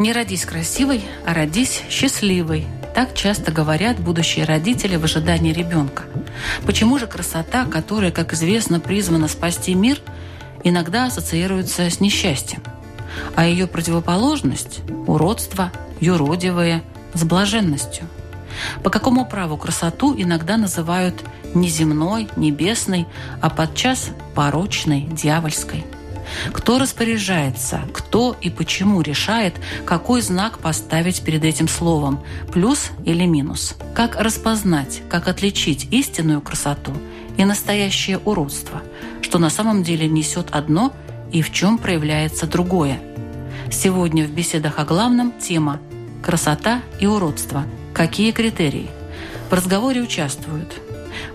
Не родись красивой, а родись счастливой. Так часто говорят будущие родители в ожидании ребенка. Почему же красота, которая, как известно, призвана спасти мир, иногда ассоциируется с несчастьем? А ее противоположность – уродство, юродивое, с блаженностью. По какому праву красоту иногда называют неземной, небесной, а подчас порочной, дьявольской – кто распоряжается, кто и почему решает, какой знак поставить перед этим словом – плюс или минус? Как распознать, как отличить истинную красоту и настоящее уродство, что на самом деле несет одно и в чем проявляется другое? Сегодня в беседах о главном тема «Красота и уродство. Какие критерии?» В разговоре участвуют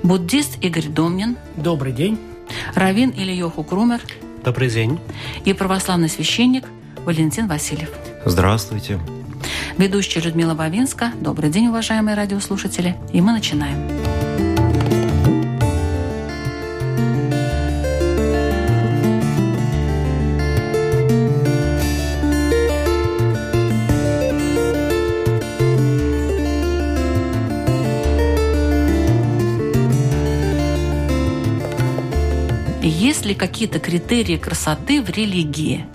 буддист Игорь Домнин. Добрый день. Равин Ильёху Крумер. Добрый день. И православный священник Валентин Васильев. Здравствуйте. Ведущая Людмила Бавинска. Добрый день, уважаемые радиослушатели. И мы начинаем. Есть ли какие-то критерии красоты в религии?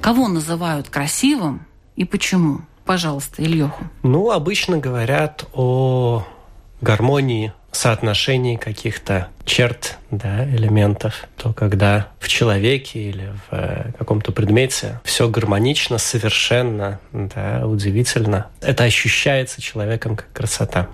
Кого называют красивым и почему? Пожалуйста, Ильёху. Ну, обычно говорят о гармонии, соотношении каких-то черт, да, элементов. То, когда в человеке или в э, каком-то предмете все гармонично, совершенно, да, удивительно. Это ощущается человеком как красота.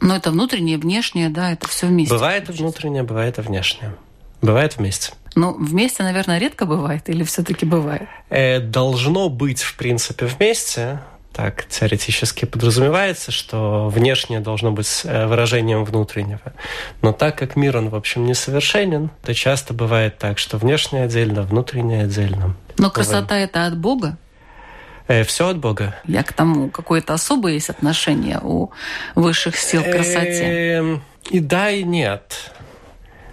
Но это внутреннее, внешнее, да, это все вместе. Бывает и внутреннее, бывает и внешнее. Бывает вместе. Ну, вместе, наверное, редко бывает или все-таки бывает? Э, должно быть, в принципе, вместе. Так теоретически подразумевается, что внешнее должно быть э, выражением внутреннего. Но так как мир, он, в общем, несовершенен, то часто бывает так, что внешнее отдельно, внутреннее отдельно. Но красота – это от Бога? Э, все от Бога. Я к тому, какое-то особое есть отношение у высших сил к красоте? Эм, и да, и нет.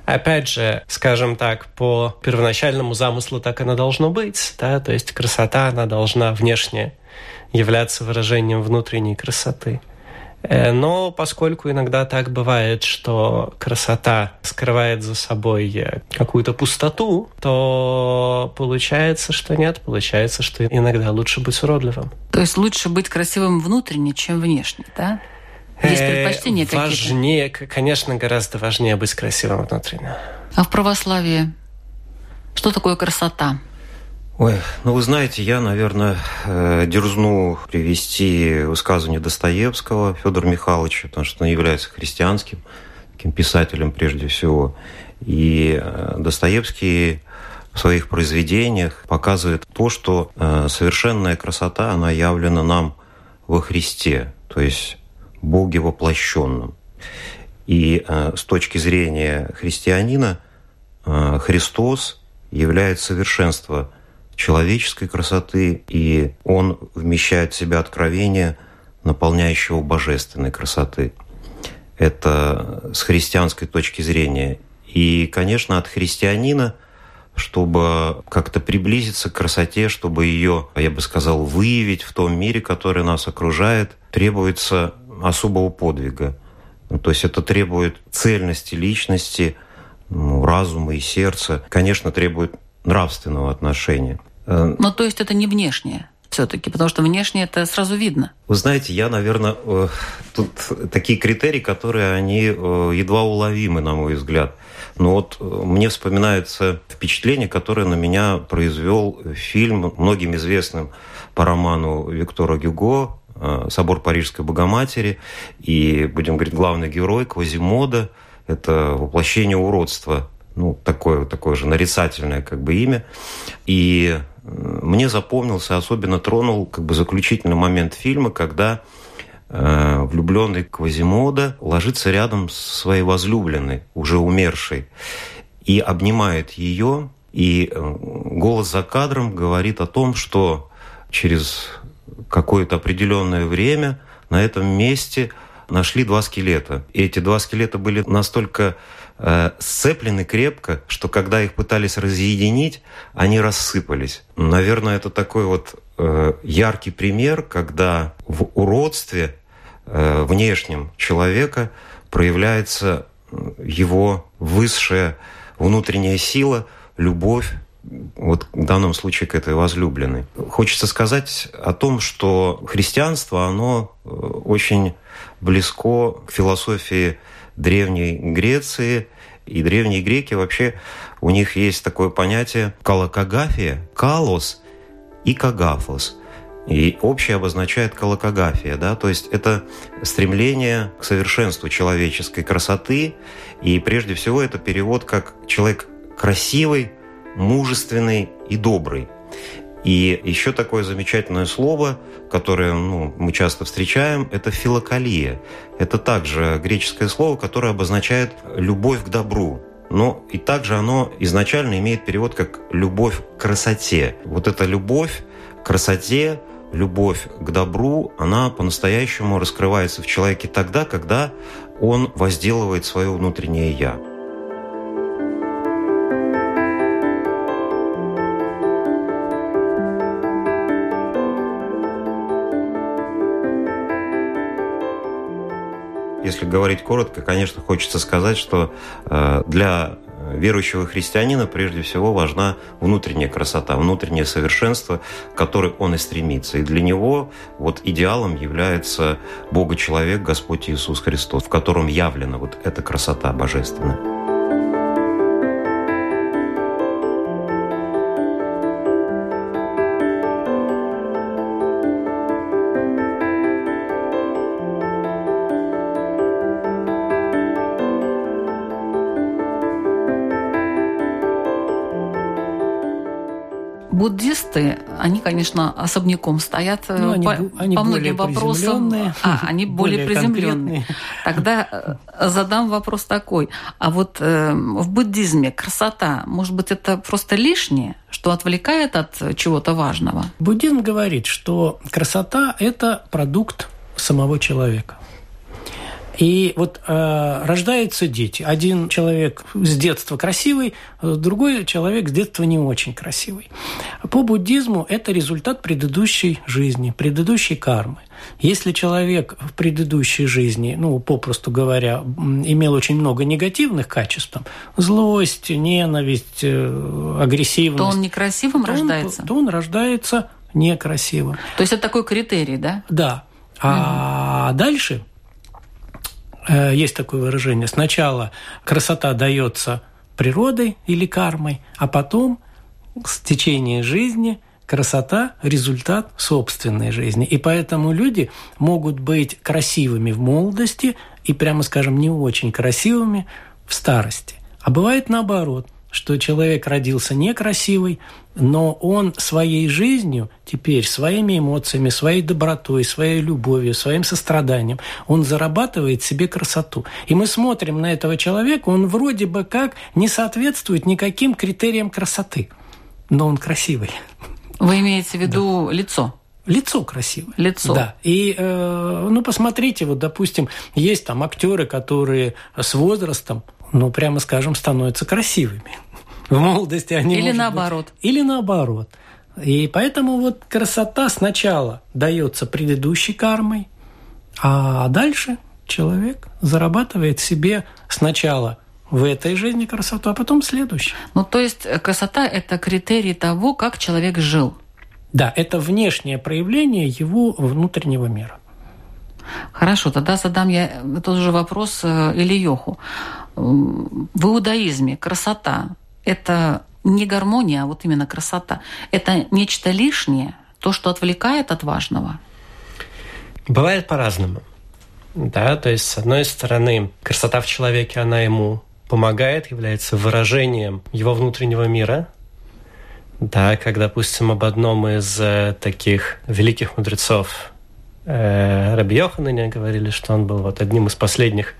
Опять же, скажем так, по первоначальному замыслу так оно должно быть, да, то есть красота, она должна внешне являться выражением внутренней красоты. Э, но поскольку иногда так бывает, что красота скрывает за собой э, какую-то пустоту, то получается, что нет. Получается, что иногда лучше быть уродливым. То есть лучше быть красивым внутренне, чем внешне, да? Есть Э, предпочтения какие-то? Важнее, конечно, гораздо важнее быть красивым внутренне. А в православии что такое красота? Ой, ну вы знаете, я, наверное, э, дерзну привести высказывание Достоевского Федора Михайловича, потому что он является христианским таким писателем прежде всего. И э, Достоевский в своих произведениях показывает то, что совершенная красота, она явлена нам во Христе, то есть Боге воплощенном. И с точки зрения христианина Христос является совершенство человеческой красоты, и он вмещает в себя откровение, наполняющего божественной красоты. Это с христианской точки зрения. И, конечно, от христианина, чтобы как-то приблизиться к красоте, чтобы ее, я бы сказал, выявить в том мире, который нас окружает, требуется особого подвига. Ну, то есть это требует цельности личности, ну, разума и сердца. Конечно, требует нравственного отношения. Ну, то есть это не внешнее все-таки, потому что внешне это сразу видно. Вы знаете, я, наверное, э, тут такие критерии, которые они э, едва уловимы, на мой взгляд. Но вот э, мне вспоминается впечатление, которое на меня произвел фильм, многим известным по роману Виктора Гюго «Собор Парижской Богоматери». И, будем говорить, главный герой Квазимода – это воплощение уродства ну, такое, такое же нарицательное как бы имя. И мне запомнился, особенно тронул как бы заключительный момент фильма, когда э, влюбленный Квазимода ложится рядом с своей возлюбленной, уже умершей, и обнимает ее, и э, голос за кадром говорит о том, что через какое-то определенное время на этом месте нашли два скелета. И эти два скелета были настолько э, сцеплены крепко, что когда их пытались разъединить, они рассыпались. Наверное, это такой вот э, яркий пример, когда в уродстве э, внешнем человека проявляется его высшая внутренняя сила, любовь, вот в данном случае к этой возлюбленной. Хочется сказать о том, что христианство, оно э, очень близко к философии Древней Греции, и древние греки вообще, у них есть такое понятие калакогафия, калос и кагафос. И общее обозначает колокография, да, то есть это стремление к совершенству человеческой красоты, и прежде всего это перевод как человек красивый, мужественный и добрый. И еще такое замечательное слово, которое ну, мы часто встречаем, это филокалия. Это также греческое слово, которое обозначает любовь к добру. Но и также оно изначально имеет перевод как любовь к красоте. Вот эта любовь к красоте, любовь к добру, она по-настоящему раскрывается в человеке тогда, когда он возделывает свое внутреннее «я». Если говорить коротко, конечно, хочется сказать, что э, для верующего христианина прежде всего важна внутренняя красота, внутреннее совершенство, к которой он и стремится. И для него вот идеалом является Бога-человек, Господь Иисус Христос, в котором явлена вот эта красота божественная. Буддисты, они, конечно, особняком стоят э, ну, они, по, они по многим вопросам. А, они более, более приземленные. Тогда э, задам вопрос такой. А вот э, в буддизме красота, может быть, это просто лишнее, что отвлекает от чего-то важного? Буддизм говорит, что красота – это продукт самого человека. И вот э, рождаются дети. Один человек с детства красивый, другой человек с детства не очень красивый. По буддизму это результат предыдущей жизни, предыдущей кармы. Если человек в предыдущей жизни, ну, попросту говоря, имел очень много негативных качеств, там, злость, ненависть, э, агрессивность, то он некрасивым то рождается? Он, то он рождается некрасивым. То есть это такой критерий, да? Да. А угу. дальше есть такое выражение, сначала красота дается природой или кармой, а потом с течением жизни красота – результат собственной жизни. И поэтому люди могут быть красивыми в молодости и, прямо скажем, не очень красивыми в старости. А бывает наоборот что человек родился некрасивый, но он своей жизнью теперь, своими эмоциями, своей добротой, своей любовью, своим состраданием, он зарабатывает себе красоту. И мы смотрим на этого человека, он вроде бы как не соответствует никаким критериям красоты, но он красивый. Вы имеете в виду да. лицо? Лицо красивое. Лицо. Да. И, э, ну, посмотрите, вот, допустим, есть там актеры, которые с возрастом ну, прямо скажем, становятся красивыми. В молодости они... Или наоборот. Быть, или наоборот. И поэтому вот красота сначала дается предыдущей кармой, а дальше человек зарабатывает себе сначала в этой жизни красоту, а потом следующей. Ну, то есть красота – это критерий того, как человек жил. Да, это внешнее проявление его внутреннего мира. Хорошо, тогда задам я тот же вопрос э, Ильёху. В иудаизме красота – это не гармония, а вот именно красота. Это нечто лишнее, то, что отвлекает от важного. Бывает по-разному. Да, то есть, с одной стороны, красота в человеке, она ему помогает, является выражением его внутреннего мира. Да, как, допустим, об одном из э, таких великих мудрецов э, Раби Йоханане говорили, что он был вот одним из последних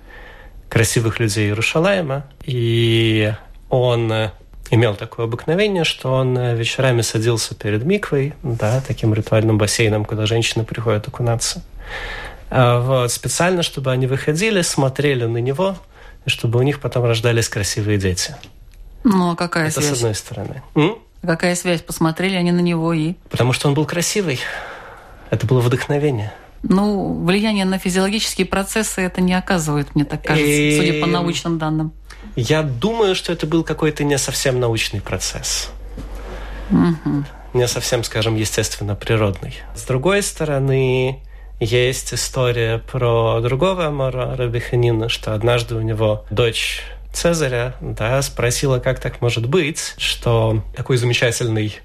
красивых людей Иерушалайма, и он э, имел такое обыкновение, что он э, вечерами садился перед миквой, да, таким ритуальным бассейном, куда женщины приходят окунаться. А вот, специально, чтобы они выходили, смотрели на него, и чтобы у них потом рождались красивые дети. Ну, а какая Это связь? с одной стороны. М? Какая связь? Посмотрели они на него и... Потому что он был красивый. Это было вдохновение. Ну, влияние на физиологические процессы это не оказывает, мне так кажется, и... судя по научным данным. Я думаю, что это был какой-то не совсем научный процесс. Угу. Не совсем, скажем, естественно природный. С другой стороны, есть история про другого Амара Рабиханина, что однажды у него дочь Цезаря да, спросила, как так может быть, что такой замечательный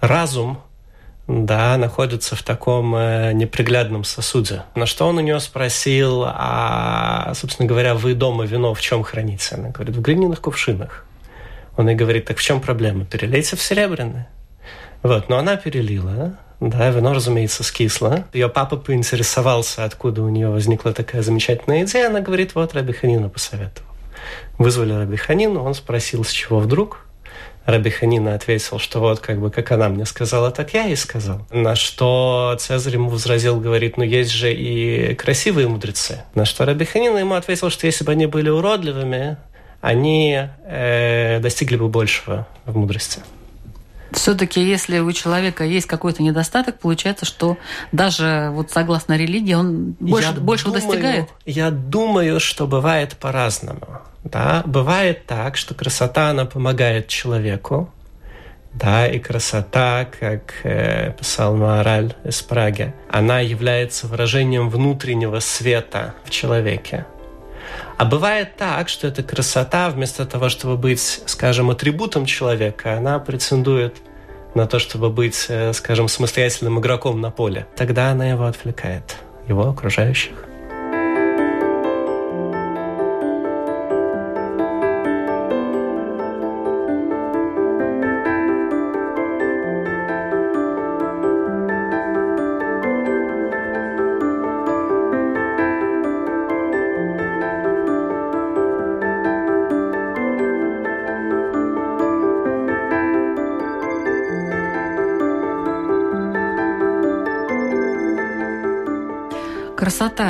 разум да, находится в таком э, неприглядном сосуде. На что он у нее спросил, а, собственно говоря, вы дома вино в чем храните? Она говорит, в глиняных кувшинах. Он ей говорит, так в чем проблема? Перелейте в серебряное. Вот, но она перелила, да, вино, разумеется, скисло. Ее папа поинтересовался, откуда у нее возникла такая замечательная идея. Она говорит, вот Раби Ханина посоветовал. Вызвали Раби Ханину, он спросил, с чего вдруг. Раби Ханина ответил, что вот как бы как она мне сказала, так я и сказал. На что Цезарь ему возразил, говорит, ну есть же и красивые мудрецы. На что Раби Ханина ему ответил, что если бы они были уродливыми, они э, достигли бы большего в мудрости. Все-таки, если у человека есть какой-то недостаток, получается, что даже вот согласно религии он больше, я больше думаю, достигает. Я думаю, что бывает по-разному. Да? Бывает так, что красота, она помогает человеку, да, и красота, как э, писал Маораль из Праги, она является выражением внутреннего света в человеке. А бывает так, что эта красота, вместо того, чтобы быть, скажем, атрибутом человека, она претендует на то, чтобы быть, э, скажем, самостоятельным игроком на поле. Тогда она его отвлекает, его окружающих.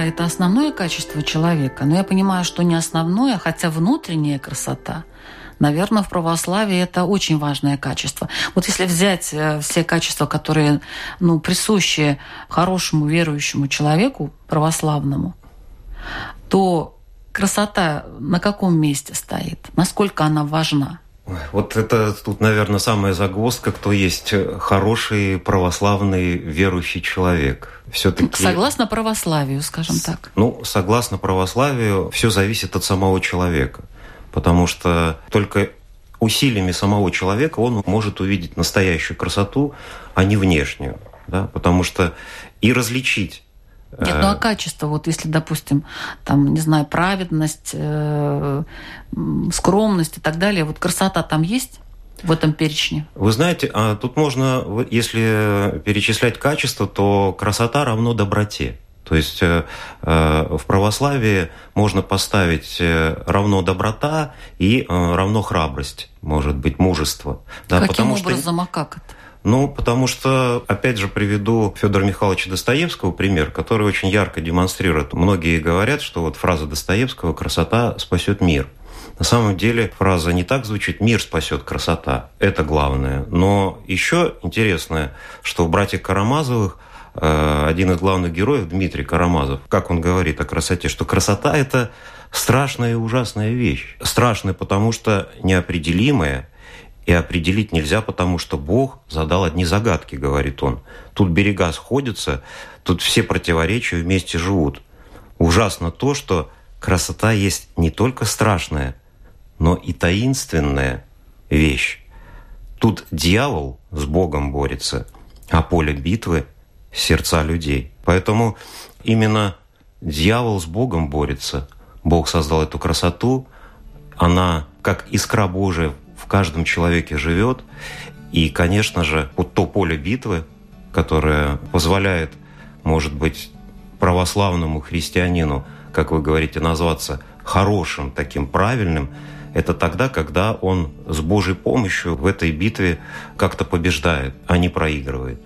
Это основное качество человека, но я понимаю, что не основное, хотя внутренняя красота – наверное, в православии это очень важное качество. Вот если взять э, все качества, которые ну, присущи хорошему верующему человеку, православному, то красота на каком месте стоит? Насколько она важна? Вот это тут, наверное, самая загвоздка, кто есть хороший православный верующий человек. Все-таки... Согласно православию, скажем так. Ну, согласно православию, все зависит от самого человека. Потому что только усилиями самого человека он может увидеть настоящую красоту, а не внешнюю. Да? Потому что и различить нет, ну а качество, вот если, допустим, там, не знаю, праведность, э, скромность и так далее, вот красота там есть? в этом перечне? Вы знаете, а тут можно, если перечислять качество, то красота равно доброте. То есть э, э, в православии можно поставить равно доброта и равно храбрость, может быть, мужество. Да, Каким потому образом, что... а как это? Ну, потому что, опять же, приведу Федора Михайловича Достоевского пример, который очень ярко демонстрирует. Многие говорят, что вот фраза Достоевского «красота спасет мир». На самом деле фраза не так звучит «мир спасет красота». Это главное. Но еще интересное, что у братьев Карамазовых э, один из главных героев, Дмитрий Карамазов, как он говорит о красоте, что красота – это страшная и ужасная вещь. Страшная, потому что неопределимая – и определить нельзя, потому что Бог задал одни загадки, говорит он. Тут берега сходятся, тут все противоречия вместе живут. Ужасно то, что красота есть не только страшная, но и таинственная вещь. Тут дьявол с Богом борется, а поле битвы – сердца людей. Поэтому именно дьявол с Богом борется. Бог создал эту красоту, она как искра Божия в каждом человеке живет. И, конечно же, вот то поле битвы, которое позволяет, может быть, православному христианину, как вы говорите, назваться хорошим, таким правильным, это тогда, когда он с Божьей помощью в этой битве как-то побеждает, а не проигрывает.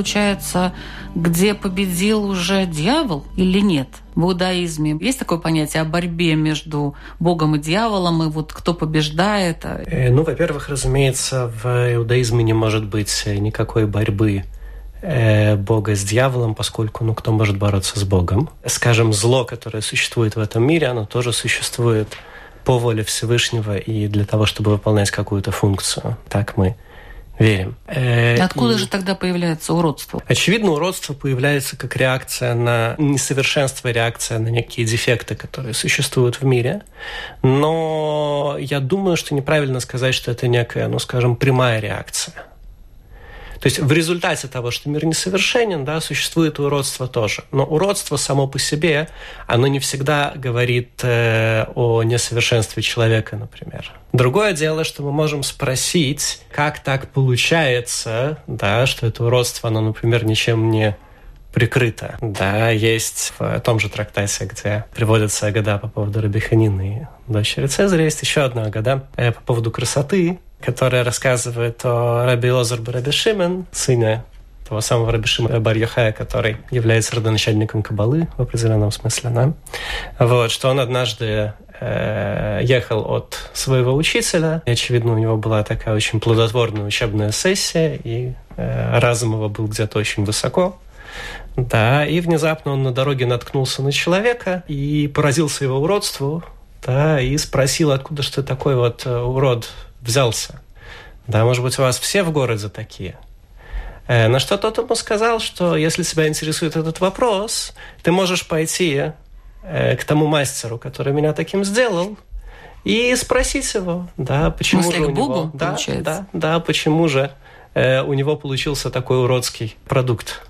Получается, где победил уже дьявол или нет? В иудаизме есть такое понятие о борьбе между Богом и дьяволом, и вот кто побеждает? Э, ну, во-первых, разумеется, в иудаизме не может быть никакой борьбы э, Бога с дьяволом, поскольку, ну, кто может бороться с Богом? Скажем, зло, которое существует в этом мире, оно тоже существует по воле Всевышнего и для того, чтобы выполнять какую-то функцию. Так мы верим. Э, Откуда и... же тогда появляется уродство? Очевидно, уродство появляется как реакция на несовершенство, реакция на некие дефекты, которые существуют в мире. Но я думаю, что неправильно сказать, что это некая, ну, скажем, прямая реакция. То есть в результате того, что мир несовершенен, да, существует уродство тоже. Но уродство само по себе, оно не всегда говорит э, о несовершенстве человека, например. Другое дело, что мы можем спросить, как так получается, да, что это уродство, оно, например, ничем не прикрыто. Да, есть в том же трактате, где приводятся Агада по поводу Рабиханины и дочери Цезаря, есть еще одна Агада э, по поводу красоты, которая рассказывает о Раби Лозар Раби Шимен, сыне того самого Раби Шимона Бар Йохая, который является родоначальником Кабалы в определенном смысле, да? вот, что он однажды э, ехал от своего учителя, и, очевидно, у него была такая очень плодотворная учебная сессия, и э, разум его был где-то очень высоко, да, и внезапно он на дороге наткнулся на человека и поразился его уродству, да, и спросил, откуда что такой вот э, урод взялся. Да, может быть, у вас все в городе такие. Э, на что тот ему сказал, что если тебя интересует этот вопрос, ты можешь пойти э, к тому мастеру, который меня таким сделал, и спросить его, да, почему же у Богу, него, да, да, да, почему же э, у него получился такой уродский продукт.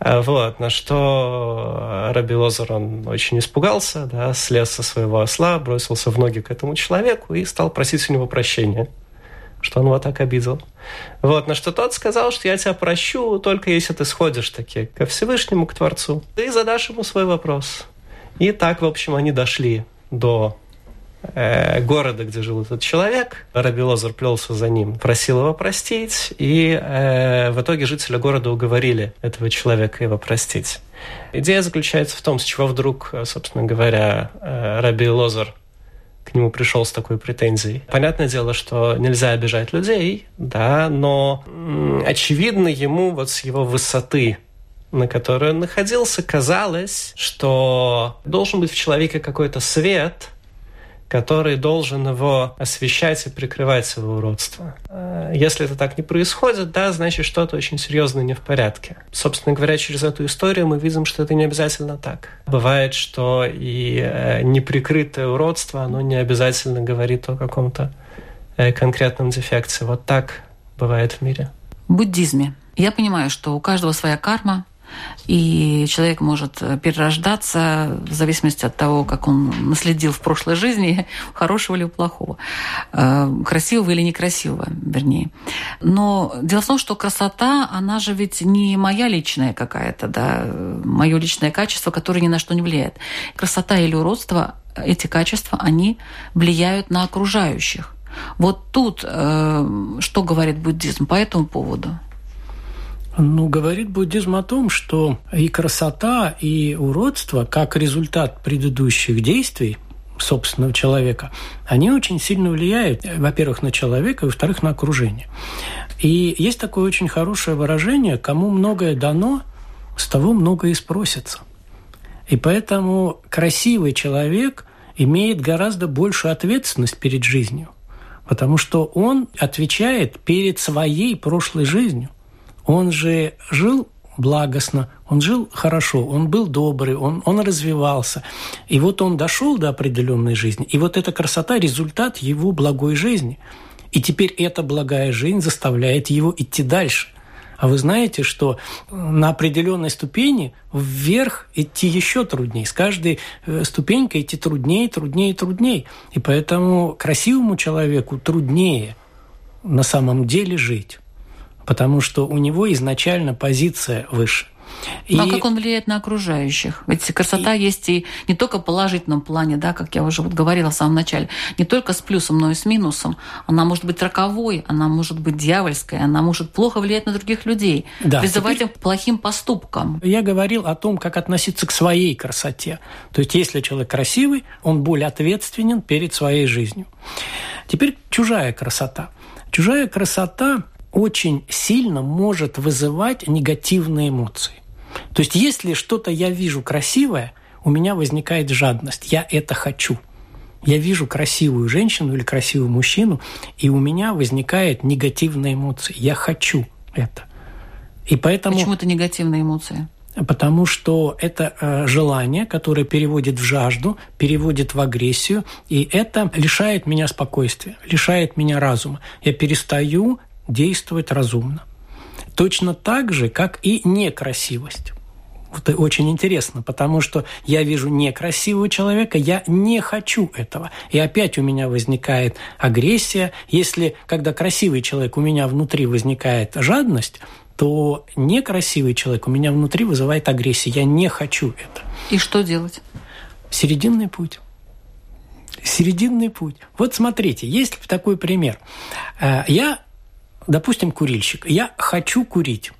Э, вот, на что Раби Лозер, он очень испугался, да, слез со своего осла, бросился в ноги к этому человеку и стал просить у него прощения, что он его так обидел. Вот, на что тот сказал, что я тебя прощу, только если ты сходишь таки ко Всевышнему, к Творцу, и задашь ему свой вопрос. И так, в общем, они дошли до Э, города, где жил этот человек. Раби Лозар плелся за ним, просил его простить, и э, в итоге жители города уговорили этого человека его простить. Идея заключается в том, с чего вдруг, собственно говоря, э, Раби Лозар к нему пришел с такой претензией. Понятное дело, что нельзя обижать людей, да, но очевидно ему вот с его высоты на которой он находился, казалось, что должен быть в человеке какой-то свет, который должен его освещать и прикрывать его уродство. Э, если это так не происходит, да, значит что-то очень серьезно не в порядке. Собственно говоря, через эту историю мы видим, что это не обязательно так. Бывает, что и э, неприкрытое уродство, оно не обязательно говорит о каком-то э, конкретном дефекте. Вот так бывает в мире. В буддизме я понимаю, что у каждого своя карма, и человек может э, перерождаться в зависимости от того, как он наследил в прошлой жизни, хорошего или плохого, э, красивого или некрасивого, вернее. Но дело в том, что красота, она же ведь не моя личная какая-то, да, мое личное качество, которое ни на что не влияет. Красота или уродство, эти качества, они влияют на окружающих. Вот тут э, что говорит буддизм по этому поводу? Ну, говорит буддизм о том, что и красота, и уродство, как результат предыдущих действий собственного человека, они очень сильно влияют, во-первых, на человека, и, во-вторых, на окружение. И есть такое очень хорошее выражение «кому многое дано, с того многое и спросится». И поэтому красивый человек имеет гораздо большую ответственность перед жизнью, потому что он отвечает перед своей прошлой жизнью. Он же жил благостно, он жил хорошо, он был добрый, он, он развивался. И вот он дошел до определенной жизни, и вот эта красота – результат его благой жизни. И теперь эта благая жизнь заставляет его идти дальше. А вы знаете, что на определенной ступени вверх идти еще труднее. С каждой э, ступенькой идти труднее, труднее, труднее. И поэтому красивому человеку труднее на самом деле жить потому что у него изначально позиция выше. И... Ну, а как он влияет на окружающих? Ведь красота и... есть и не только в положительном плане, да, как я уже вот говорила в самом начале, не только с плюсом, но и с минусом. Она может быть роковой, она может быть дьявольской, она может плохо влиять на других людей, да, призывать теперь... их к плохим поступкам. Я говорил о том, как относиться к своей красоте. То есть, если человек красивый, он более ответственен перед своей жизнью. Теперь чужая красота. Чужая красота очень сильно может вызывать негативные эмоции. То есть, если что-то я вижу красивое, у меня возникает жадность. Я это хочу. Я вижу красивую женщину или красивого мужчину, и у меня возникает негативная эмоция. Я хочу это. И поэтому... Почему это негативная эмоция? Потому что это э, желание, которое переводит в жажду, переводит в агрессию, и это лишает меня спокойствия, лишает меня разума. Я перестаю действовать разумно. Точно так же, как и некрасивость. Вот это очень интересно, потому что я вижу некрасивого человека, я не хочу этого. И опять у меня возникает агрессия. Если, когда красивый человек, у меня внутри возникает жадность, то некрасивый человек у меня внутри вызывает агрессию. Я не хочу это. И что делать? Серединный путь. Серединный путь. Вот смотрите, есть такой пример. Э, я допустим, курильщик. Я хочу курить.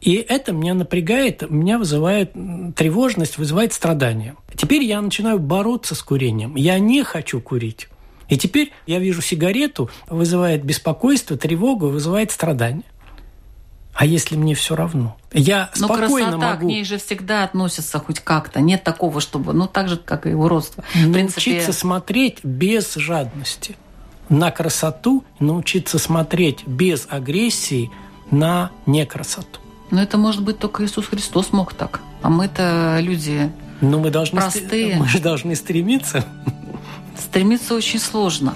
И это меня напрягает, меня вызывает тревожность, вызывает страдания. Теперь я начинаю бороться с курением. Я не хочу курить. И теперь я вижу сигарету, вызывает беспокойство, тревогу, вызывает страдания. А если мне все равно? Я Но спокойно красота могу... к ней же всегда относится хоть как-то. Нет такого, чтобы... Ну, так же, как и уродство. В принципе... смотреть без жадности на красоту, научиться смотреть без агрессии на некрасоту. Но это может быть только Иисус Христос мог так. А мы-то люди Но мы должны простые. Мы же должны стремиться. Стремиться очень сложно.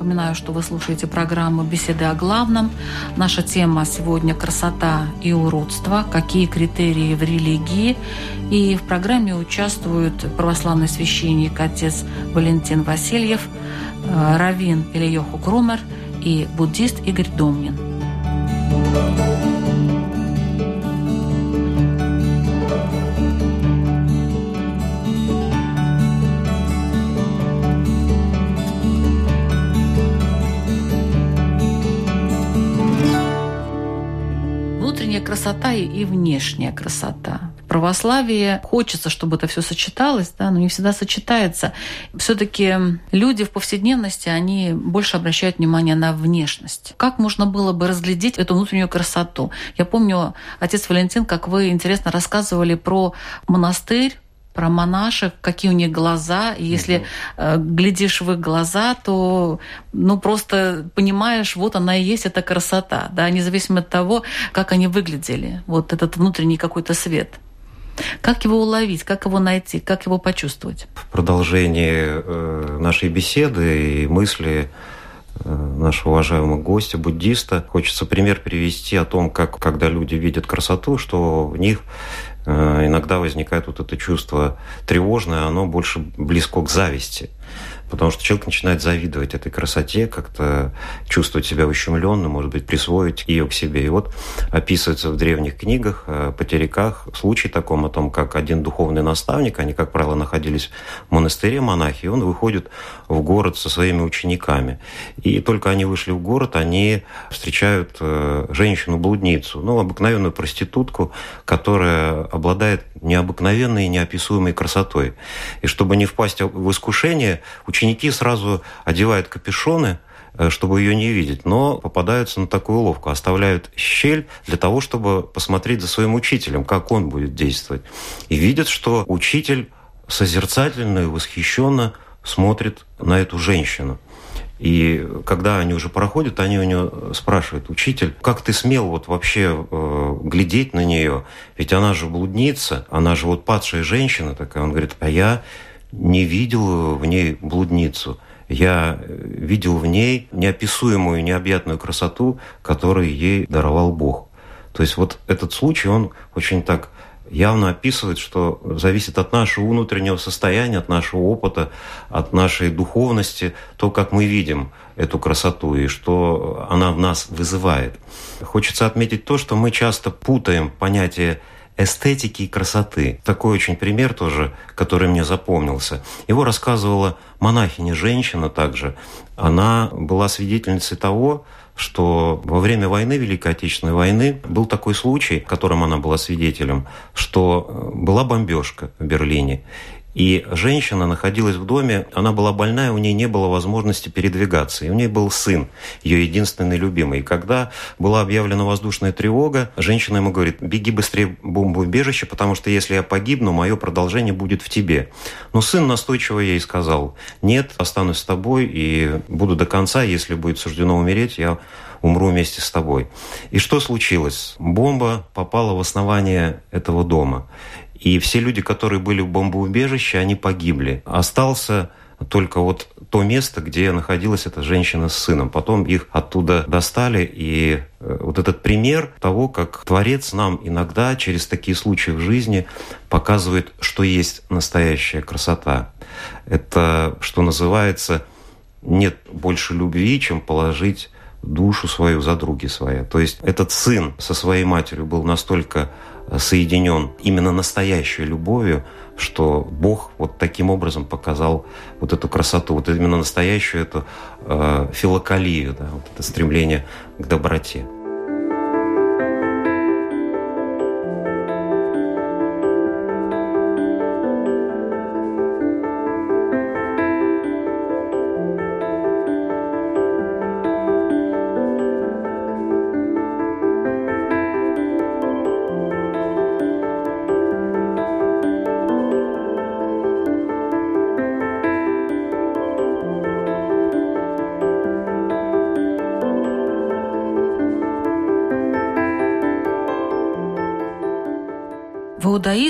Напоминаю, что вы слушаете программу «Беседы о главном». Наша тема сегодня «Красота и уродство. Какие критерии в религии?» И в программе участвуют православный священник отец Валентин Васильев, э, раввин Ильёху Крумер и буддист Игорь Домнин. Красота и внешняя красота. В православии хочется, чтобы это все сочеталось, да, но не всегда сочетается. Все-таки люди в повседневности, они больше обращают внимание на внешность. Как можно было бы разглядеть эту внутреннюю красоту? Я помню, отец Валентин, как вы интересно рассказывали про монастырь, про монашек, какие у них глаза. И если угу. э, глядишь в их глаза, то ну просто понимаешь, вот она и есть эта красота, да, независимо от того, как они выглядели. Вот этот внутренний какой-то свет. Как его уловить, как его найти, как его почувствовать? В продолжении э, нашей беседы и мысли э, нашего уважаемого гостя, буддиста, хочется пример привести о том, как когда люди видят красоту, что в них иногда возникает вот это чувство тревожное, оно больше близко к зависти. Потому что человек начинает завидовать этой красоте, как-то чувствовать себя ущемленным, может быть, присвоить ее к себе. И вот описывается в древних книгах, э, потеряках, случай таком о том, как один духовный наставник, они, как правило, находились в монастыре монахи, и он выходит в город со своими учениками. И только они вышли в город, они встречают э, женщину-блудницу, ну, обыкновенную проститутку, которая обладает необыкновенной и неописуемой красотой. И чтобы не впасть в искушение, ученики сразу одевают капюшоны, э, чтобы ее не видеть, но попадаются на такую уловку, оставляют щель для того, чтобы посмотреть за своим учителем, как он будет действовать. И видят, что учитель созерцательно и восхищенно смотрит на эту женщину. И когда они уже проходят, они у нее спрашивают, учитель, как ты смел вот вообще э, глядеть на нее? Ведь она же блудница, она же вот падшая женщина такая. Он говорит, а я не видел в ней блудницу. Я видел в ней неописуемую, необъятную красоту, которую ей даровал Бог. То есть вот этот случай, он очень так явно описывает, что зависит от нашего внутреннего состояния, от нашего опыта, от нашей духовности, то, как мы видим эту красоту и что она в нас вызывает. Хочется отметить то, что мы часто путаем понятие эстетики и красоты. Такой очень пример тоже, который мне запомнился. Его рассказывала монахиня-женщина также. Она была свидетельницей того, что во время войны, Великой Отечественной войны, был такой случай, в котором она была свидетелем, что э, была бомбежка в Берлине. И женщина находилась в доме, она была больная, у нее не было возможности передвигаться. И у нее был сын, ее единственный любимый. И когда была объявлена воздушная тревога, женщина ему говорит, беги быстрее в бомбоубежище, потому что если я погибну, мое продолжение будет в тебе. Но сын настойчиво ей сказал, нет, останусь с тобой и буду до конца, если будет суждено умереть, я умру вместе с тобой. И что случилось? Бомба попала в основание этого дома. И все люди, которые были в бомбоубежище, они погибли. Остался только вот то место, где находилась эта женщина с сыном. Потом их оттуда достали, и э, вот этот пример того, как Творец нам иногда через такие случаи в жизни показывает, что есть настоящая красота. Это, что называется, нет больше любви, чем положить душу свою за други свои. То есть этот сын со своей матерью был настолько соединен именно настоящей любовью, что Бог вот таким образом показал вот эту красоту, вот именно настоящую эту э, филокалию, да, вот это стремление к доброте.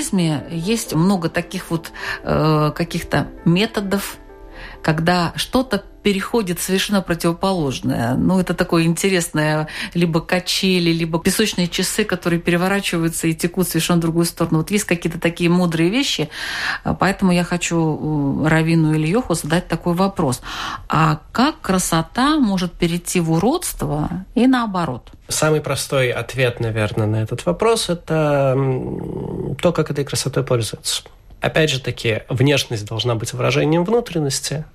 Иудаизме есть много таких вот э, каких-то методов, когда что-то переходит совершенно противоположное. Ну, это такое интересное либо качели, либо песочные часы, которые переворачиваются и текут совершенно в другую сторону. Вот есть какие-то такие мудрые вещи, поэтому я хочу Равину Ильёху задать такой вопрос. А как красота может перейти в уродство и наоборот? Самый простой ответ, наверное, на этот вопрос – это то, как этой красотой пользуются. Опять же таки, внешность должна быть выражением внутренности,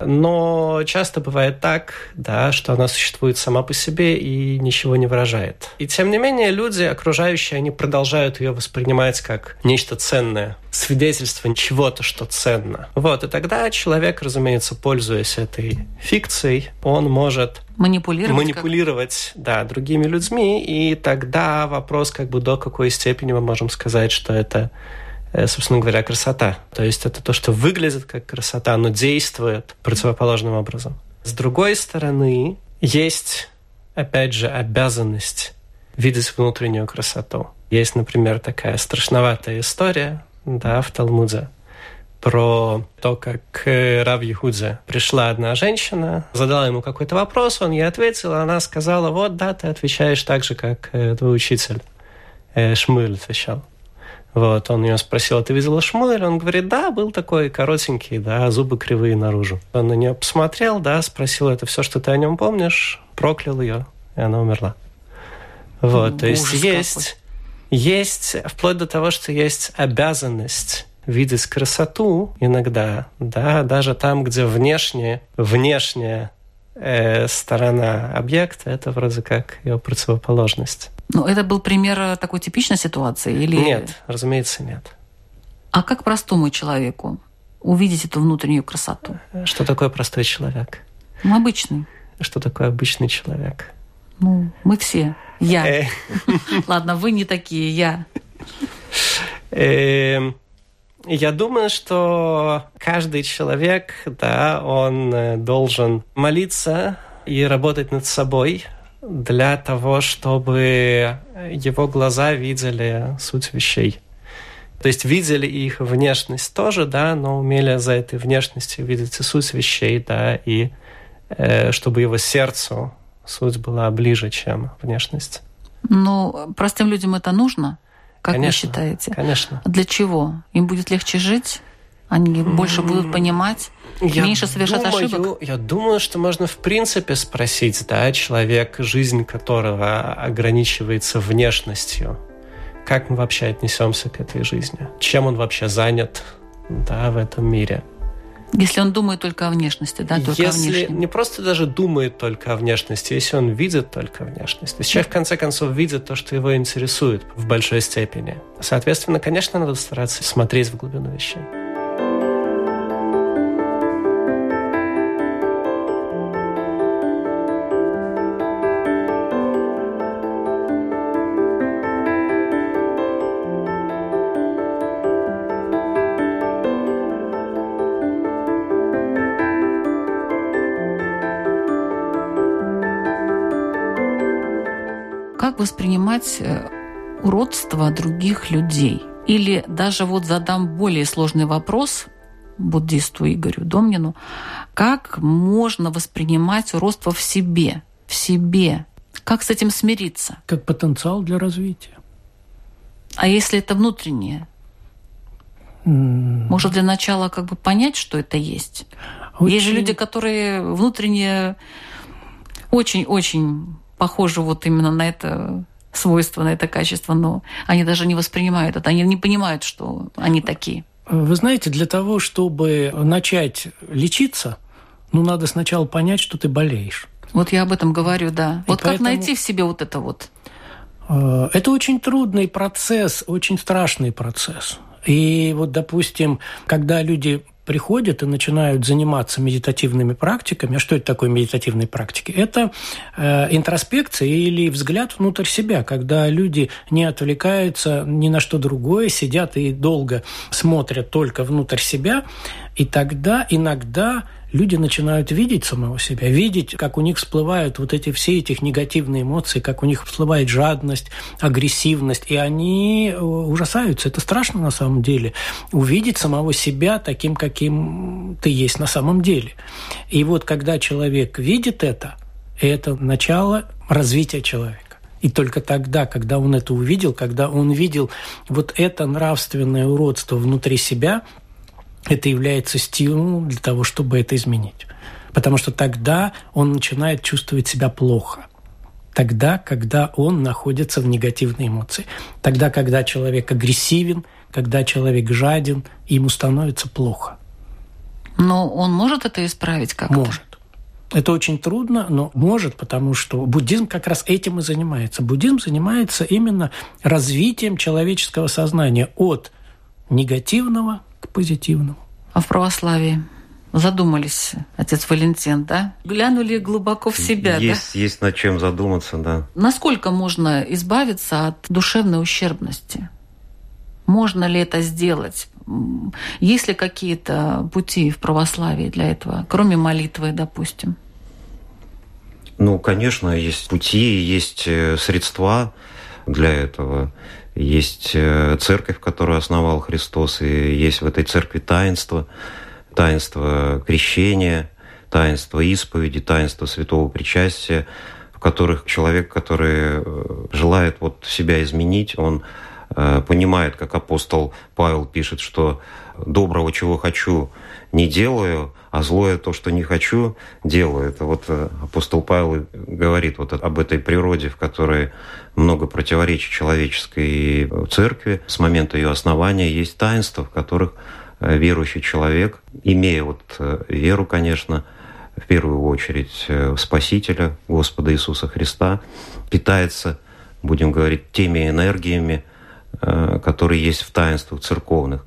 но часто бывает так, да, что она существует сама по себе и ничего не выражает. И тем не менее люди, окружающие, они продолжают ее воспринимать как нечто ценное, свидетельство чего-то, что ценно. Вот, и тогда человек, разумеется, пользуясь этой фикцией, он может манипулировать, манипулировать да, другими людьми, и тогда вопрос, как бы до какой степени мы можем сказать, что это собственно говоря, красота. То есть это то, что выглядит как красота, но действует противоположным образом. С другой стороны, есть, опять же, обязанность видеть внутреннюю красоту. Есть, например, такая страшноватая история да, в Талмуде про то, как к Рав Ехудзе пришла одна женщина, задала ему какой-то вопрос, он ей ответил, она сказала, вот, да, ты отвечаешь так же, как э, твой учитель. Э, Шмуль отвечал. Вот, он ее спросил, а ты видела Шмуэль? Он говорит, да, был такой коротенький, да, зубы кривые наружу. Он на нее посмотрел, да, спросил, это все, что ты о нем помнишь? Проклял ее, и она умерла. Вот, ну, то есть есть, есть, вплоть до того, что есть обязанность видеть красоту иногда, да, даже там, где внешне, внешняя э, сторона объекта, это вроде как его противоположность. Ну, это был пример э, такой типичной ситуации? Или... Нет, разумеется, нет. А как простому человеку увидеть эту внутреннюю красоту? Что такое простой человек? Ну, обычный. Что такое обычный человек? Ну, мы все. Я. Э. Ладно, вы не такие, я. Эм, Я думаю, что каждый человек, да, он э, должен молиться и работать над собой для того, чтобы его глаза видели суть вещей. То есть видели их внешность тоже, да, но умели за этой внешностью видеть и суть вещей, да, и э, чтобы его сердцу суть была ближе, чем внешность. Ну, простым людям это нужно, как конечно, вы считаете? Конечно. Для чего? Им будет легче жить? Они больше будут понимать? Я меньше совершать думаю, ошибок? Я думаю, что можно в принципе спросить, да, человек, жизнь которого ограничивается внешностью, как мы вообще отнесемся к этой жизни? Чем он вообще занят, да, в этом мире? Если он думает только о внешности, да, только если о внешнем. не просто даже думает только о внешности, если он видит только внешность. Есть человек, в конце концов, видит то, что его интересует в большой степени. Соответственно, конечно, надо стараться смотреть в глубину вещей. Как воспринимать э, уродство других людей? Или даже вот задам более сложный вопрос буддисту Игорю Домнину. Как можно воспринимать уродство в себе? В себе? Как с этим смириться? Как потенциал для развития. А если это внутреннее? Может, для начала как бы понять, что это есть? Очень... Есть же люди, которые внутренне очень-очень похожи вот именно на это свойство, на это качество, но они даже не воспринимают это, они не понимают, что они такие. Вы знаете, для того, чтобы начать лечиться, ну, надо сначала понять, что ты болеешь. Вот я об этом говорю, да. И вот как поэтому- найти в себе вот это вот? Э, Это очень трудный процесс, очень страшный процесс. И вот, допустим, когда люди приходят и начинают заниматься медитативными практиками, а что это такое медитативные практики? Это э, интроспекция или взгляд внутрь себя, когда люди не отвлекаются ни на что другое, сидят и долго смотрят только внутрь себя, и тогда иногда люди начинают видеть самого себя, видеть, как у них всплывают вот эти все эти негативные эмоции, как у них всплывает жадность, агрессивность, и они э, ужасаются. Это страшно на самом деле. Увидеть самого себя таким, каким ты есть на самом деле. И вот когда человек видит это, это начало развития человека. И только тогда, когда он это увидел, когда он видел вот это нравственное уродство внутри себя, это является стимулом для того, чтобы это изменить. Потому что тогда он начинает чувствовать себя плохо. Тогда, когда он находится в негативной эмоции. Тогда, когда человек агрессивен, когда человек жаден, ему становится плохо. Но он может это исправить как-то? Может. Это очень трудно, но может, потому что буддизм как раз этим и занимается. Буддизм занимается именно развитием человеческого сознания от негативного к позитивному. А в православии задумались, отец Валентин, да? Глянули глубоко в себя, есть, есть над чем задуматься, да. да? Насколько можно избавиться от душевной ущербности? Можно ли это сделать? Есть ли какие-то пути в православии для этого, кроме молитвы, допустим? Ну, конечно, есть пути, есть э, средства для этого. Есть э, церковь, которую основал Христос, и есть в этой церкви таинство, таинство крещения, таинство исповеди, таинство святого причастия, в которых человек, который э, желает вот себя изменить, он понимает, как апостол Павел пишет, что доброго, чего хочу, не делаю, а злое то, что не хочу, делаю. Это вот э, апостол Павел говорит вот об этой природе, в которой много противоречий человеческой церкви. С момента ее основания есть таинства, в которых э, верующий человек, имея вот э, веру, конечно, в первую очередь э, Спасителя, Господа Иисуса Христа, питается, будем говорить, теми энергиями, э, которые есть в таинствах церковных.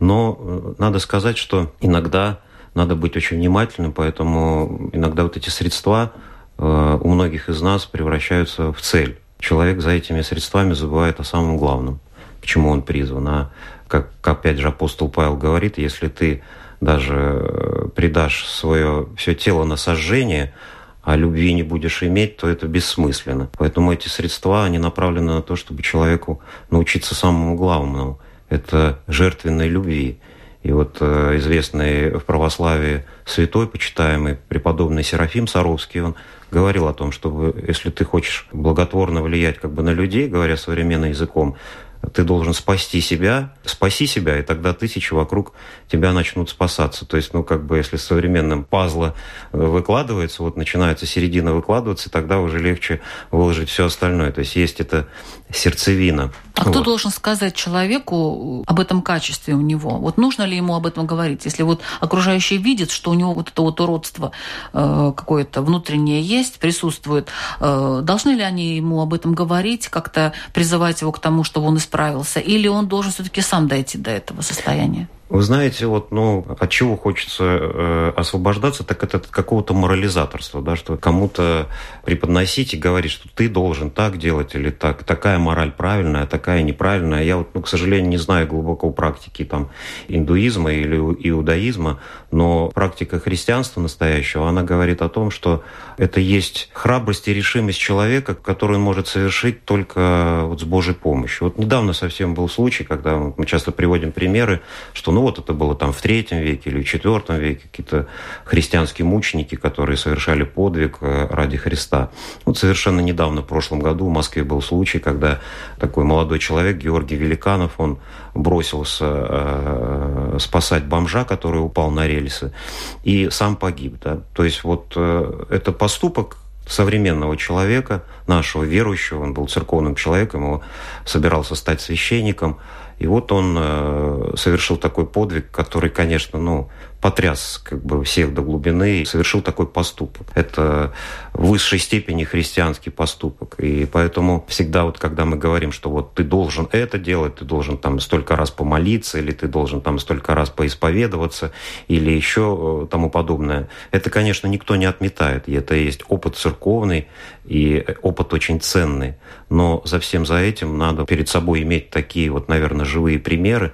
Но э, надо сказать, что иногда надо быть очень внимательным, поэтому иногда вот эти средства э, у многих из нас превращаются в цель. Человек за этими средствами забывает о самом главном, к чему он призван. А как опять же апостол Павел говорит, если ты даже э, предашь свое все тело на сожжение, а любви не будешь иметь, то это бессмысленно. Поэтому эти средства, они направлены на то, чтобы человеку научиться самому главному – это жертвенной любви. И вот э, известный в православии святой, почитаемый преподобный Серафим Саровский, он говорил о том, что если ты хочешь благотворно влиять как бы на людей, говоря современным языком, ты должен спасти себя, спаси себя, и тогда тысячи вокруг тебя начнут спасаться. То есть, ну, как бы, если современным пазла э, выкладывается, вот начинается середина выкладываться, тогда уже легче выложить все остальное. То есть, есть эта сердцевина. А вот. кто должен сказать человеку об этом качестве у него? Вот нужно ли ему об этом говорить? Если вот окружающие видят, что у него вот это вот уродство э, какое-то внутреннее есть, присутствует, э, должны ли они ему об этом говорить, как-то призывать его к тому, чтобы он исправился? Или он должен все-таки сам дойти до этого состояния? Вы знаете, вот, ну, от чего хочется э, освобождаться, так это от какого-то морализаторства, да, что кому-то преподносить и говорить, что ты должен так делать или так, такая мораль правильная, такая неправильная. Я вот, ну, к сожалению, не знаю глубоко практики там индуизма или иудаизма, но практика христианства настоящего, она говорит о том, что это есть храбрость и решимость человека, которую он может совершить только вот с Божьей помощью. Вот недавно совсем был случай, когда мы часто приводим примеры, что ну вот это было там в третьем веке или в четвертом веке, какие-то христианские мученики, которые совершали подвиг э, ради Христа. Вот совершенно недавно, в прошлом году, в Москве был случай, когда такой молодой человек, Георгий Великанов, он бросился э, спасать бомжа, который упал на рельсы, и сам погиб. Да? То есть вот э, это поступок современного человека, нашего верующего, он был церковным человеком, он собирался стать священником, и вот он э, совершил такой подвиг, который, конечно, ну, потряс как бы всех до глубины и совершил такой поступок. Это в высшей степени христианский поступок. И поэтому всегда вот когда мы говорим, что вот ты должен это делать, ты должен там столько раз помолиться, или ты должен там столько раз поисповедоваться, или еще э, тому подобное, это, конечно, никто не отметает. И это есть опыт церковный, и опыт очень ценный. Но за всем за этим надо перед собой иметь такие вот, наверное, живые примеры,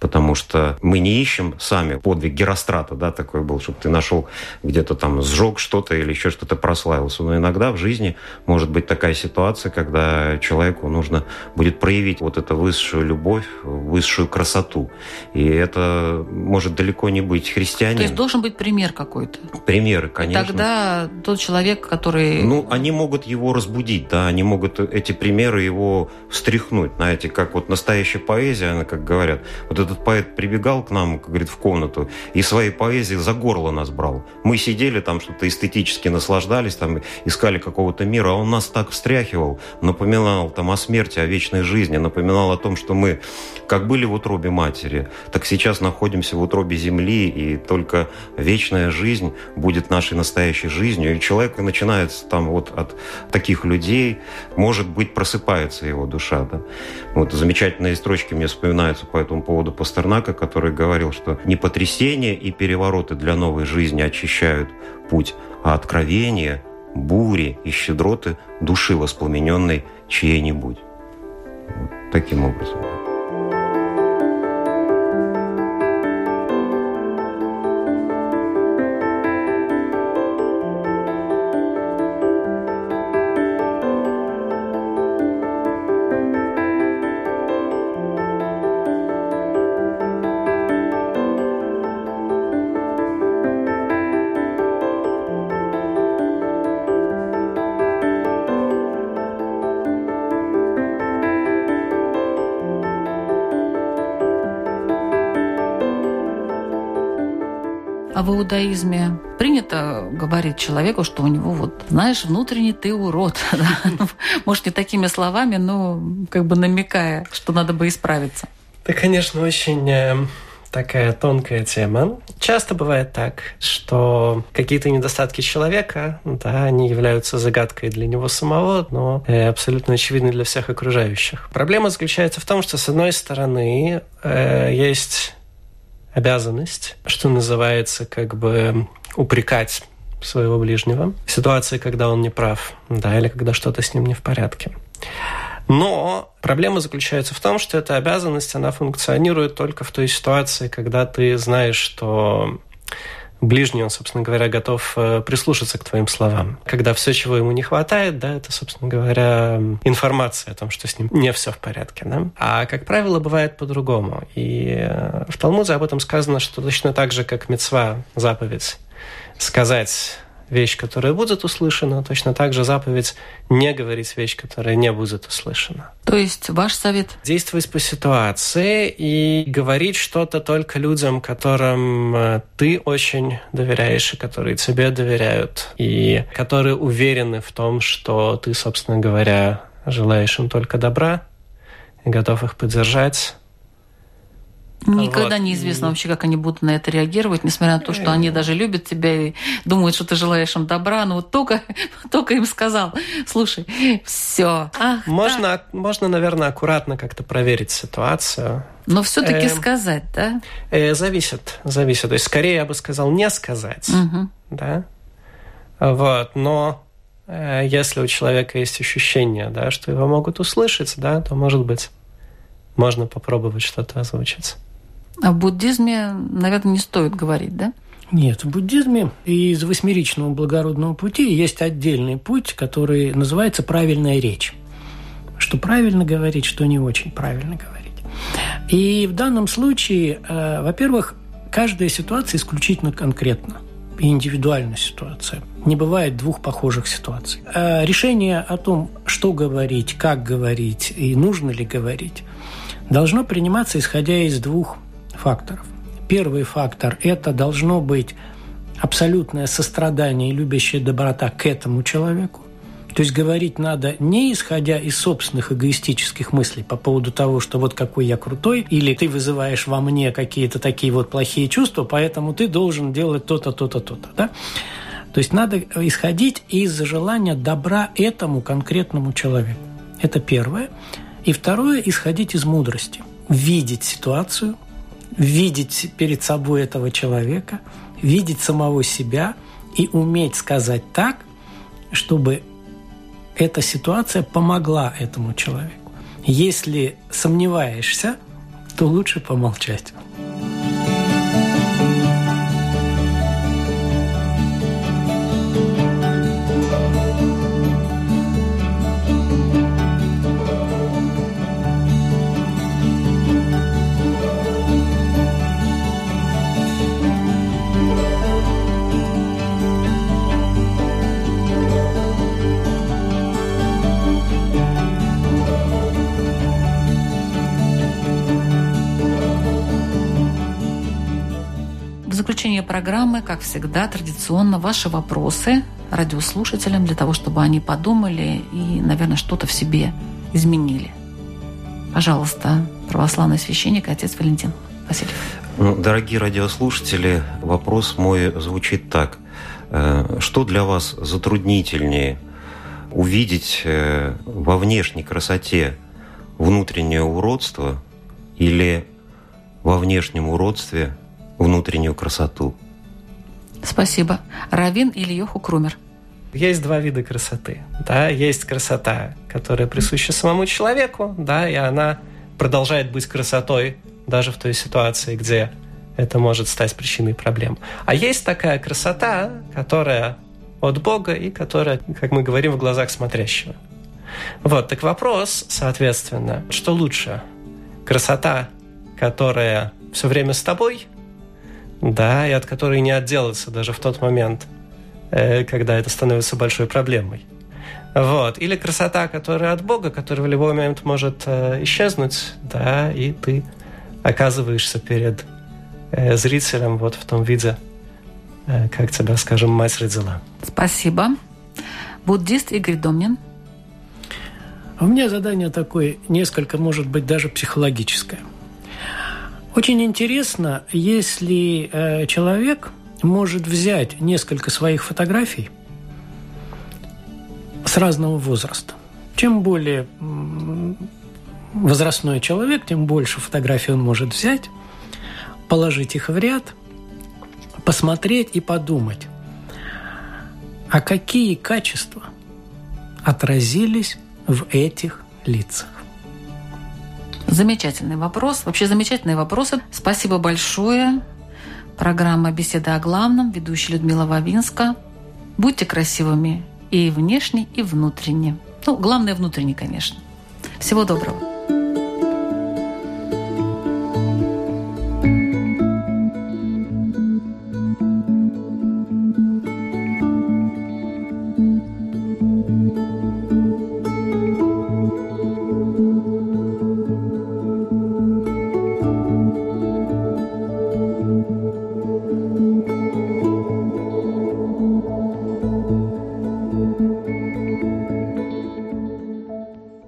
потому что мы не ищем сами подвиг Герострата, да, такой был, чтобы ты нашел где-то там сжег что-то или еще что-то прославился. Но иногда в жизни может быть такая ситуация, когда человеку нужно будет проявить вот эту высшую любовь, высшую красоту. И это может далеко не быть христианин. То есть должен быть пример какой-то. Примеры, конечно. И тогда тот человек, который... Ну, они могут его разбудить, да, они могут эти примеры его встряхнуть, знаете, как вот настоящая поэзия, она, как говорят, вот этот поэт прибегал к нам, как говорит, в комнату и своей поэзией за горло нас брал. Мы сидели там, что-то эстетически наслаждались, там искали какого-то мира, а он нас так встряхивал, напоминал там о смерти, о вечной жизни, напоминал о том, что мы как были в утробе матери, так сейчас находимся в утробе земли, и только вечная жизнь будет нашей настоящей жизнью. И человек начинается там вот от таких людей, может быть, просыпается его душа. Да? Вот замечательные строчки мне вспоминаются по этому поводу Пастернака, который говорил, что не потрясения и перевороты для новой жизни очищают путь, а откровения, бури и щедроты души воспламененной чьей-нибудь. Вот таким образом. Иудаизме принято говорить человеку, что у него вот, знаешь, внутренний ты урод. Ну, может, не такими словами, но как бы намекая, что надо бы исправиться. Это, конечно, очень э, такая тонкая тема. Часто бывает так, что какие-то недостатки человека, да, они являются загадкой для него самого, но э, абсолютно очевидны для всех окружающих. Проблема заключается в том, что, с одной стороны, э, есть обязанность, что называется, как бы упрекать своего ближнего в ситуации, когда он не прав, да, или когда что-то с ним не в порядке. Но Проблема заключается в том, что эта обязанность, она функционирует только в той ситуации, когда ты знаешь, что ближний, он, собственно говоря, готов э, прислушаться к твоим словам. Когда все, чего ему не хватает, да, это, собственно говоря, информация о том, что с ним не все в порядке. Да? А, как правило, бывает по-другому. И э, в Талмуде об этом сказано, что точно так же, как мецва заповедь, сказать вещь, которая будет услышана, точно так же заповедь не говорить вещь, которая не будет услышана. То есть ваш совет? Действовать по ситуации и говорить что-то только людям, которым э, ты очень доверяешь и которые тебе доверяют, и которые уверены в том, что ты, собственно говоря, желаешь им только добра и готов их поддержать Никогда вот. неизвестно вообще, как они будут на это реагировать, несмотря на то, что они даже любят тебя и думают, что ты желаешь им добра. Но вот только, только им сказал, слушай, все. можно, так. можно, наверное, аккуратно как-то проверить ситуацию. Но все-таки э, сказать, да? Э, зависит, зависит. То есть, скорее я бы сказал не сказать, угу. да. Вот, но э, если у человека есть ощущение, да, что его могут услышать, да, то, может быть, можно попробовать что-то озвучить. В буддизме, наверное, не стоит говорить, да? Нет, в буддизме из восьмеричного благородного пути есть отдельный путь, который называется правильная речь. Что правильно говорить, что не очень правильно говорить. И в данном случае, э, во-первых, каждая ситуация исключительно конкретна и индивидуальная ситуация. Не бывает двух похожих ситуаций. Э, решение о том, что говорить, как говорить и нужно ли говорить, должно приниматься исходя из двух факторов. Первый фактор – это должно быть абсолютное сострадание и любящая доброта к этому человеку. То есть говорить надо не исходя из собственных эгоистических мыслей по поводу того, что вот какой я крутой, или ты вызываешь во мне какие-то такие вот плохие чувства, поэтому ты должен делать то-то, то-то, то-то. Да? То есть надо исходить из желания добра этому конкретному человеку. Это первое. И второе – исходить из мудрости. Видеть ситуацию, видеть перед собой этого человека, видеть самого себя и уметь сказать так, чтобы эта ситуация помогла этому человеку. Если сомневаешься, то лучше помолчать. Заключение программы, как всегда, традиционно ваши вопросы радиослушателям для того, чтобы они подумали и, наверное, что-то в себе изменили. Пожалуйста, православный священник, отец Валентин Васильев. Ну, дорогие радиослушатели, вопрос мой звучит так. Э, что для вас затруднительнее увидеть э, во внешней красоте внутреннее уродство или во внешнем уродстве внутреннюю красоту. Спасибо. Равин или Йоху Крумер? Есть два вида красоты. Да? Есть красота, которая присуща самому человеку, да, и она продолжает быть красотой даже в той ситуации, где это может стать причиной проблем. А есть такая красота, которая от Бога и которая, как мы говорим, в глазах смотрящего. Вот, так вопрос, соответственно, что лучше? Красота, которая все время с тобой – да, и от которой не отделаться даже в тот момент, э, когда это становится большой проблемой. Вот. Или красота, которая от Бога, которая в любой момент может э, исчезнуть, да, и ты оказываешься перед э, зрителем вот в том виде, как тебя, скажем, мать родила. Спасибо. Буддист Игорь Домнин. У меня задание такое, несколько, может быть, даже психологическое – очень интересно, если э, человек может взять несколько своих фотографий с разного возраста. Чем более возрастной человек, тем больше фотографий он может взять, положить их в ряд, посмотреть и подумать, а какие качества отразились в этих лицах. Замечательный вопрос. Вообще замечательные вопросы. Спасибо большое. Программа «Беседа о главном». Ведущая Людмила Вавинска. Будьте красивыми и внешне, и внутренне. Ну, главное внутренне, конечно. Всего доброго.